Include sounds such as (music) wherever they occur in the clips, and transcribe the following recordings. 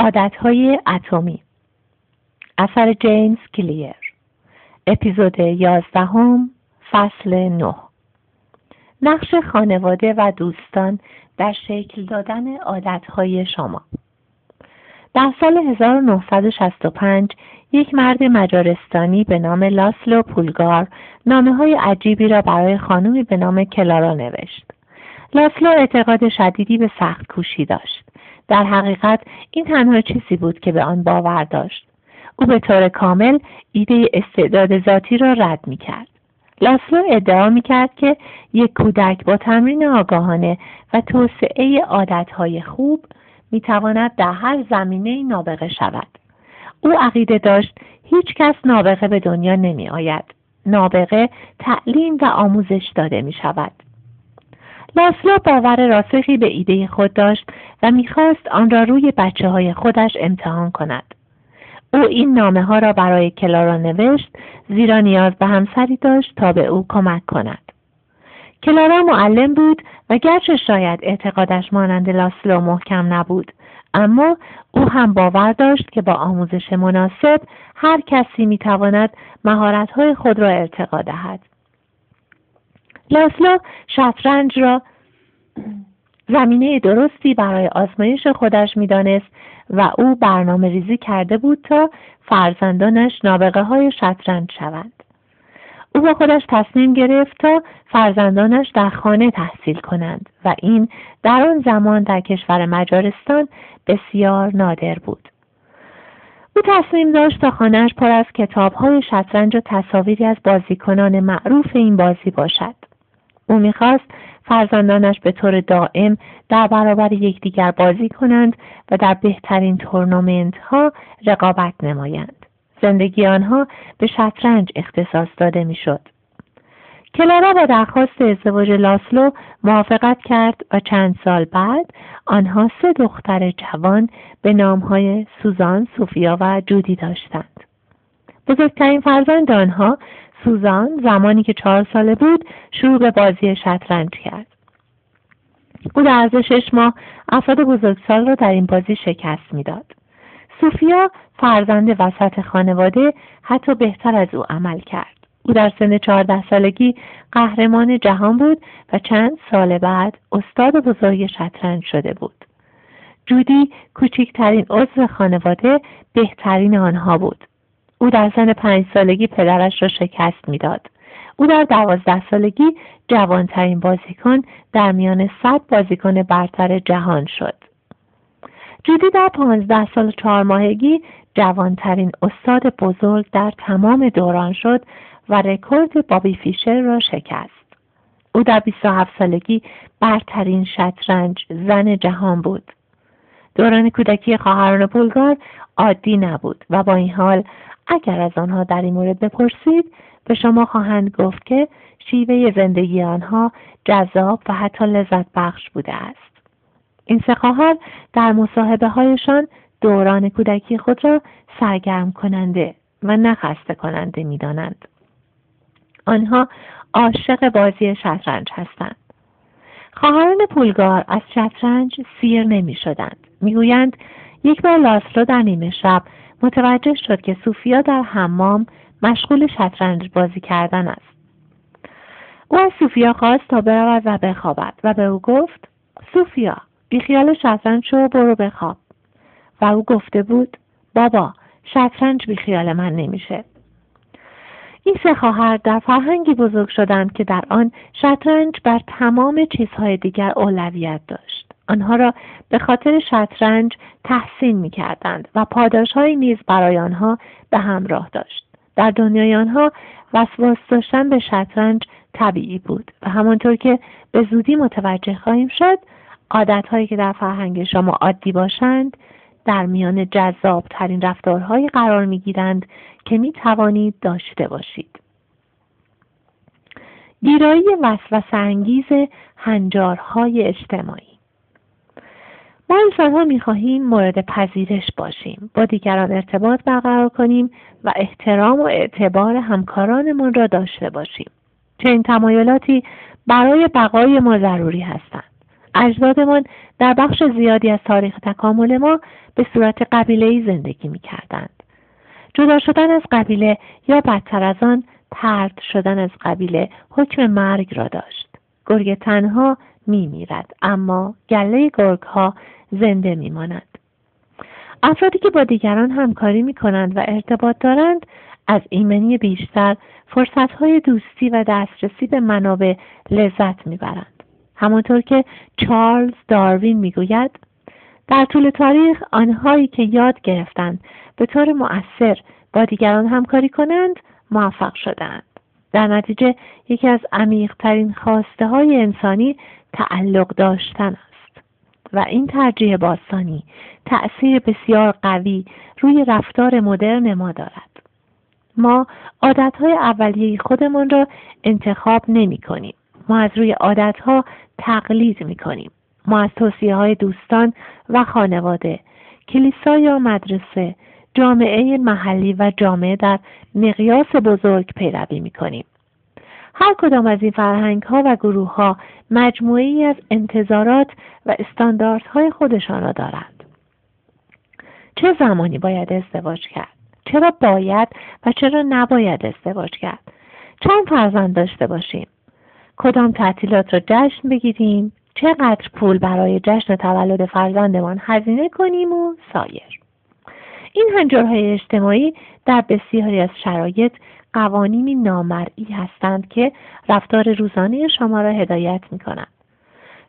عادتهای اتمی. اثر جیمز کلیر. اپیزود یازدهم فصل نه. نقش خانواده و دوستان در شکل دادن عادتهای شما. در سال 1965 یک مرد مجارستانی به نام لاسلو پولگار نامه های عجیبی را برای خانمی به نام کلارا نوشت. لاسلو اعتقاد شدیدی به سخت کوشی داشت. در حقیقت این تنها چیزی بود که به آن باور داشت. او به طور کامل ایده استعداد ذاتی را رد می کرد. لاسلو ادعا می کرد که یک کودک با تمرین آگاهانه و توسعه عادتهای خوب می تواند در هر زمینه نابغه شود. او عقیده داشت هیچ کس نابغه به دنیا نمی آید. نابغه تعلیم و آموزش داده می شود. لاسلو باور راسخی به ایده خود داشت و می‌خواست آن را روی بچه های خودش امتحان کند. او این نامه ها را برای کلارا نوشت زیرا نیاز به همسری داشت تا به او کمک کند. کلارا معلم بود و گرچه شاید اعتقادش مانند لاسلو محکم نبود اما او هم باور داشت که با آموزش مناسب هر کسی می‌تواند مهارت‌های خود را ارتقا دهد. لاسلو شطرنج را زمینه درستی برای آزمایش خودش می‌دانست و او برنامه ریزی کرده بود تا فرزندانش نابغه های شطرنج شوند. او با خودش تصمیم گرفت تا فرزندانش در خانه تحصیل کنند و این در آن زمان در کشور مجارستان بسیار نادر بود. او تصمیم داشت تا خانهاش پر از کتابهای شطرنج و تصاویری از بازیکنان معروف این بازی باشد. او می‌خواست فرزندانش به طور دائم در برابر یکدیگر بازی کنند و در بهترین تورنمنت ها رقابت نمایند. زندگی آنها به شطرنج اختصاص داده می‌شد. کلارا با درخواست ازدواج لاسلو موافقت کرد و چند سال بعد آنها سه دختر جوان به نامهای سوزان، سوفیا و جودی داشتند. بزرگترین فرزند آنها سوزان زمانی که چهار ساله بود شروع به بازی شطرنج کرد. او در عرض شش ماه افراد بزرگسال را در این بازی شکست می‌داد. سوفیا فرزند وسط خانواده حتی بهتر از او عمل کرد. او در سن چهارده سالگی قهرمان جهان بود و چند سال بعد استاد بزرگ شطرنج شده بود. جودی کوچکترین عضو خانواده بهترین آنها بود. او در سن پنج سالگی پدرش را شکست می‌داد. او در دوازده سالگی جوانترین بازیکن در میان صد بازیکن برتر جهان شد. جودی در پانزده سال چهار ماهگی جوانترین استاد بزرگ در تمام دوران شد و رکورد بابی فیشر را شکست. او در 27 سالگی برترین شطرنج زن جهان بود. دوران کودکی خواهران پولگار عادی نبود و با این حال اگر از آنها در این مورد بپرسید به شما خواهند گفت که شیوه زندگی آنها جذاب و حتی لذت بخش بوده است. این سه خواهر در مصاحبه هایشان دوران کودکی خود را سرگرم کننده و نخسته کننده می دانند. آنها عاشق بازی شطرنج هستند. خواهران پولگار از شطرنج سیر نمی شدند. می‌گویند یک بار لاسلو در نیمه شب متوجه شد که سوفیا در حمام مشغول شطرنج بازی کردن است. او از سوفیا خواست تا برود و بخوابد و به او گفت سوفیا بیخیال شطرنج شو برو بخواب و او گفته بود بابا شطرنج بیخیال من نمیشه این سه خواهر در فرهنگی بزرگ شدند که در آن شطرنج بر تمام چیزهای دیگر اولویت داشت. آنها را به خاطر شطرنج تحسین می کردند و پاداشهایی نیز برای آنها به همراه داشت. در دنیای آنها وسواس داشتن به شطرنج طبیعی بود و همانطور که به زودی متوجه خواهیم شد عادتهایی که در فرهنگ شما عادی باشند در میان جذاب ترین رفتارهایی قرار می گیرند که می توانید داشته باشید. گیرایی وسوسه انگیز هنجارهای اجتماعی. ما انسانها می‌خواهیم مورد پذیرش باشیم با دیگران ارتباط برقرار کنیم و احترام و اعتبار همکارانمان را داشته باشیم. چنین تمایلاتی برای بقای ما ضروری هستند. اجدادمان در بخش زیادی از تاریخ تکامل ما به صورت قبیله زندگی می کردند. جدا شدن از قبیله یا بدتر از آن ترد شدن از قبیله حکم مرگ را داشت. گرگ تنها می میرد اما گله گرگ ها زنده می ماند. افرادی که با دیگران همکاری می کنند و ارتباط دارند از ایمنی بیشتر فرصت های دوستی و دسترسی به منابع لذت می‌برند. همانطور که چارلز داروین می‌گوید در طول تاریخ آنهایی که یاد گرفتند به طور مؤثر با دیگران همکاری کنند موفق شدند. در نتیجه یکی از عمیقترین خواسته های انسانی تعلق داشتن است و این ترجیح باستانی تأثیر بسیار قوی روی رفتار مدرن ما دارد. ما عادتهای اولیه خودمان را انتخاب نمی کنیم. ما از روی عادتها تقلید می کنیم. ما از توصیه های دوستان و خانواده، کلیسا یا مدرسه، جامعه محلی و جامعه در مقیاس بزرگ پیروی می کنیم. هر کدام از این فرهنگ ها و گروه ها مجموعه ای از انتظارات و استانداردهای خودشان را دارند. چه زمانی باید ازدواج کرد؟ چرا باید و چرا نباید ازدواج کرد چند فرزند داشته باشیم کدام تعطیلات را جشن بگیریم چقدر پول برای جشن تولد فرزندمان هزینه کنیم و سایر این هنجارهای اجتماعی در بسیاری از شرایط قوانینی نامرئی هستند که رفتار روزانه شما را هدایت می کنند.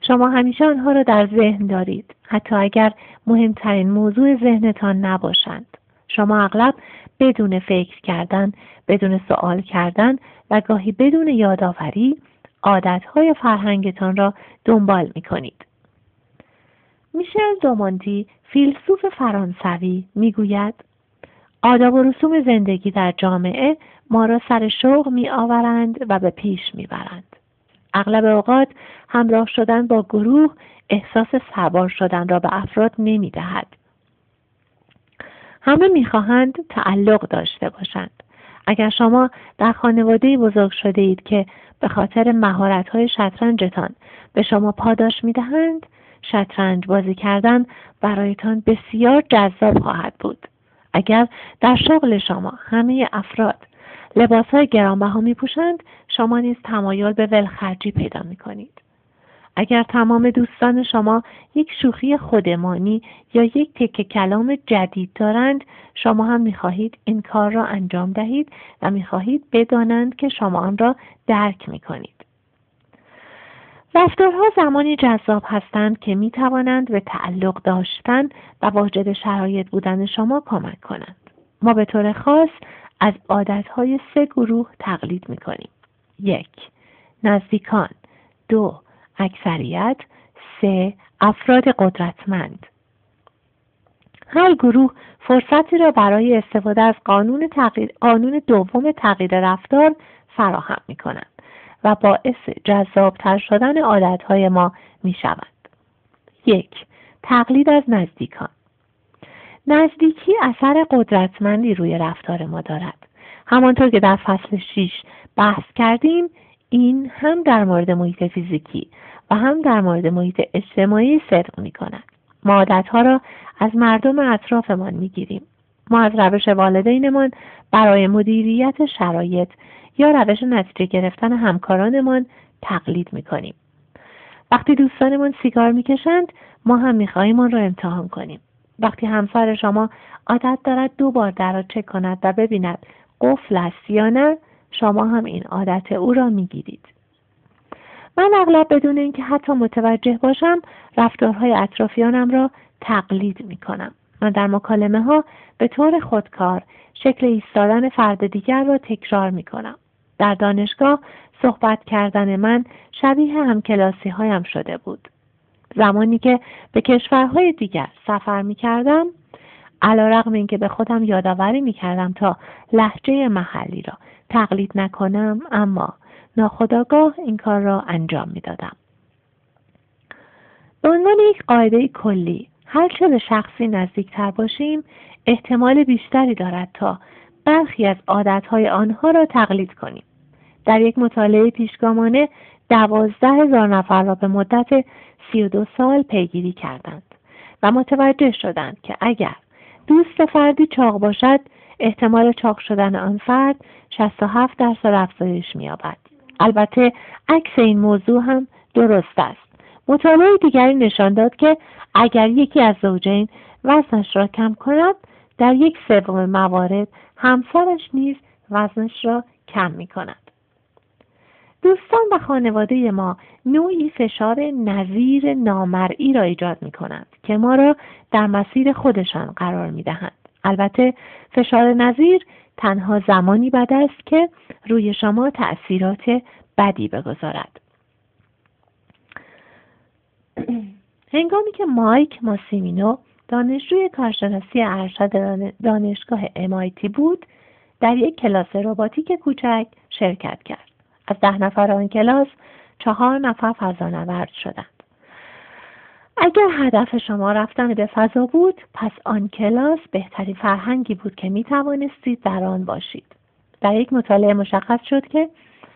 شما همیشه آنها را در ذهن دارید حتی اگر مهمترین موضوع ذهنتان نباشند. شما اغلب بدون فکر کردن، بدون سوال کردن و گاهی بدون یادآوری عادتهای فرهنگتان را دنبال می کنید. میشل دوماندی فیلسوف فرانسوی می‌گوید آداب و رسوم زندگی در جامعه ما را سر شوق می آورند و به پیش می برند. اغلب اوقات همراه شدن با گروه احساس سوار شدن را به افراد نمی دهد. همه می‌خواهند تعلق داشته باشند اگر شما در خانواده بزرگ شده اید که به خاطر مهارت های شطرنجتان به شما پاداش می‌دهند شطرنج بازی کردن برایتان بسیار جذاب خواهد بود اگر در شغل شما همه افراد لباس های گرانبها می پوشند شما نیز تمایل به ولخرجی پیدا می کنید. اگر تمام دوستان شما یک شوخی خودمانی یا یک تکه کلام جدید دارند شما هم می‌خواهید این کار را انجام دهید و می‌خواهید بدانند که شما آن را درک می‌کنید رفتارها زمانی جذاب هستند که می توانند به تعلق داشتن و واجد شرایط بودن شما کمک کنند. ما به طور خاص از عادتهای سه گروه تقلید می کنیم. یک نزدیکان دو اکثریت سه افراد قدرتمند هر گروه فرصتی را برای استفاده از قانون, تغییر، قانون دوم تغییر رفتار فراهم می کنند و باعث جذابتر شدن عادتهای ما می شود. یک تقلید از نزدیکان نزدیکی اثر قدرتمندی روی رفتار ما دارد. همانطور که در فصل 6 بحث کردیم این هم در مورد محیط فیزیکی و هم در مورد محیط اجتماعی صدق می کند. ما عادتها را از مردم اطرافمان می گیریم. ما از روش والدینمان برای مدیریت شرایط یا روش نتیجه گرفتن همکارانمان تقلید می کنیم. وقتی دوستانمان سیگار می‌کشند ما هم می‌خواهیم آن را امتحان کنیم وقتی همسر شما عادت دارد دو بار در را چک کند و ببیند قفل است یا نه شما هم این عادت او را می‌گیرید من اغلب بدون اینکه حتی متوجه باشم رفتارهای اطرافیانم را تقلید می کنم. من در مکالمه ها به طور خودکار شکل ایستادن فرد دیگر را تکرار می کنم. در دانشگاه صحبت کردن من شبیه همکلاسی هایم شده بود. زمانی که به کشورهای دیگر سفر می کردم علا رقم اینکه به خودم یادآوری می کردم تا لحجه محلی را تقلید نکنم اما ناخداگاه این کار را انجام می دادم. به عنوان یک قاعده کلی هرچه به شخصی نزدیکتر باشیم احتمال بیشتری دارد تا برخی از عادتهای آنها را تقلید کنیم. در یک مطالعه پیشگامانه دوازده هزار نفر را به مدت سی و دو سال پیگیری کردند و متوجه شدند که اگر دوست فردی چاق باشد احتمال چاق شدن آن فرد 67 درصد افزایش می‌یابد البته عکس این موضوع هم درست است مطالعه دیگری نشان داد که اگر یکی از زوجین وزنش را کم کند در یک سوم موارد همسرش نیز وزنش را کم می کند. دوستان و خانواده ما نوعی فشار نظیر نامرئی را ایجاد می کنند که ما را در مسیر خودشان قرار می دهند. البته فشار نظیر تنها زمانی بد است که روی شما تأثیرات بدی بگذارد. هنگامی که مایک ماسیمینو دانشجوی کارشناسی ارشد دانشگاه MIT بود در یک کلاس رباتیک کوچک شرکت کرد از ده نفر آن کلاس چهار نفر فضانورد شدند. اگر هدف شما رفتن به فضا بود پس آن کلاس بهترین فرهنگی بود که می توانستید در آن باشید. در یک مطالعه مشخص شد که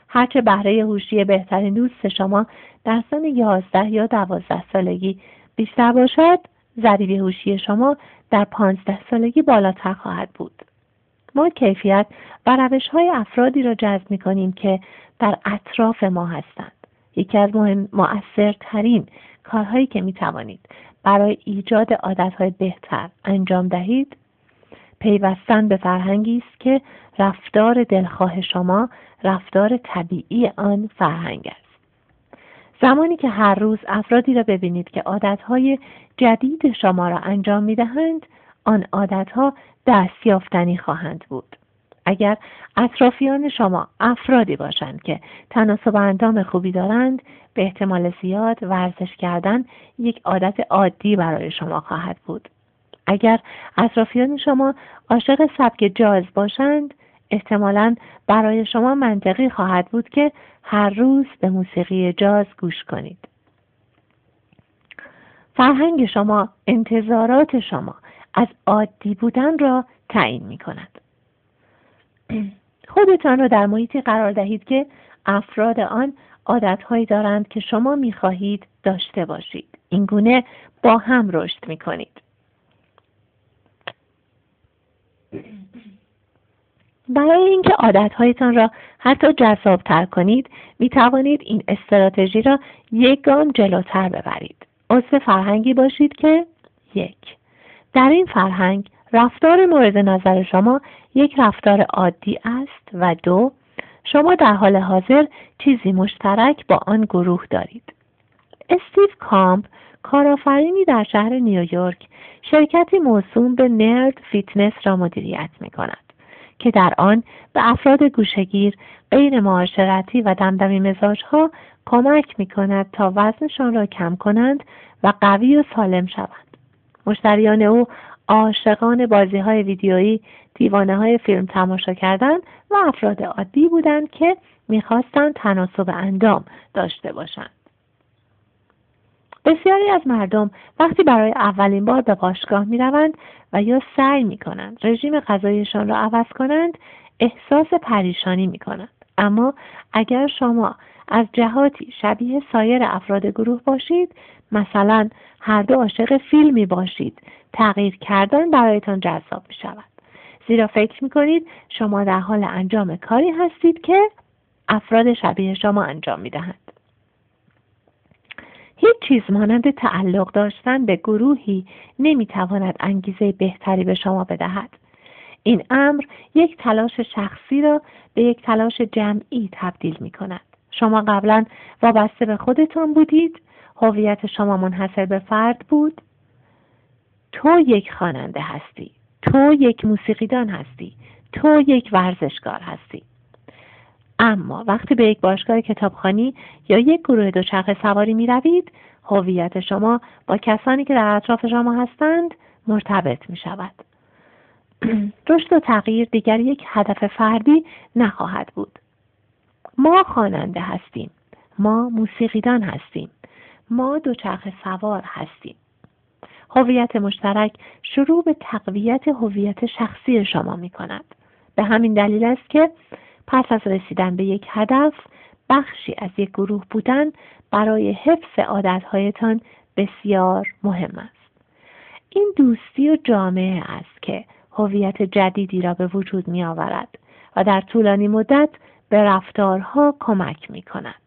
هرچه بهره هوشی بهترین دوست شما در سن یازده یا دوازده سالگی بیشتر باشد ضریب هوشی شما در پانزده سالگی بالاتر خواهد بود. ما کیفیت و روش های افرادی را جذب می کنیم که در اطراف ما هستند. یکی از مهم مؤثرترین کارهایی که می توانید برای ایجاد عادتهای بهتر انجام دهید پیوستن به فرهنگی است که رفتار دلخواه شما رفتار طبیعی آن فرهنگ است. زمانی که هر روز افرادی را ببینید که عادتهای جدید شما را انجام می دهند آن عادتها دستیافتنی خواهند بود اگر اطرافیان شما افرادی باشند که تناسب اندام خوبی دارند به احتمال زیاد ورزش کردن یک عادت عادی برای شما خواهد بود اگر اطرافیان شما عاشق سبک جاز باشند احتمالا برای شما منطقی خواهد بود که هر روز به موسیقی جاز گوش کنید. فرهنگ شما انتظارات شما از عادی بودن را تعیین می کند. (clears throat) خودتان را در محیطی قرار دهید که افراد آن عادتهایی دارند که شما می خواهید داشته باشید. اینگونه با هم رشد می کنید. برای اینکه عادتهایتان را حتی جذابتر کنید می توانید این استراتژی را یک گام جلوتر ببرید عضو فرهنگی باشید که یک در این فرهنگ رفتار مورد نظر شما یک رفتار عادی است و دو شما در حال حاضر چیزی مشترک با آن گروه دارید استیو کامپ کارآفرینی در شهر نیویورک شرکتی موسوم به Nerd Fitness را مدیریت می کند. که در آن به افراد گوشه گیر غیر معاشرتی و دمدمی مزاجها کمک می کند تا وزنشان را کم کنند و قوی و سالم شوند. مشتریان او عاشقان بازی های ویدیویی، دیوانه های فیلم تماشا کردن و افراد عادی بودند که می‌خواستند تناسب اندام داشته باشند. بسیاری از مردم وقتی برای اولین بار به باشگاه می روند و یا سعی می کنند رژیم غذایشان را عوض کنند احساس پریشانی می کنند. اما اگر شما از جهاتی شبیه سایر افراد گروه باشید مثلا هر دو عاشق فیلمی باشید تغییر کردن برایتان جذاب می شود زیرا فکر می کنید شما در حال انجام کاری هستید که افراد شبیه شما انجام می دهند. هیچ چیز مانند تعلق داشتن به گروهی نمی‌تواند انگیزه بهتری به شما بدهد. این امر یک تلاش شخصی را به یک تلاش جمعی تبدیل می کند. شما قبلا وابسته به خودتان بودید؟ هویت شما منحصر به فرد بود؟ تو یک خواننده هستی. تو یک موسیقیدان هستی. تو یک ورزشکار هستی. اما وقتی به یک باشگاه کتابخانی یا یک گروه دوچرخه سواری می روید هویت شما با کسانی که در اطراف شما هستند مرتبط می شود. (clears throat) رشد و تغییر دیگر یک هدف فردی نخواهد بود. ما خواننده هستیم. ما موسیقیدان هستیم. ما دوچرخه سوار هستیم. هویت مشترک شروع به تقویت هویت شخصی شما می کند. به همین دلیل است که پس از رسیدن به یک هدف بخشی از یک گروه بودن برای حفظ عادتهایتان بسیار مهم است این دوستی و جامعه است که هویت جدیدی را به وجود می آورد و در طولانی مدت به رفتارها کمک می کند.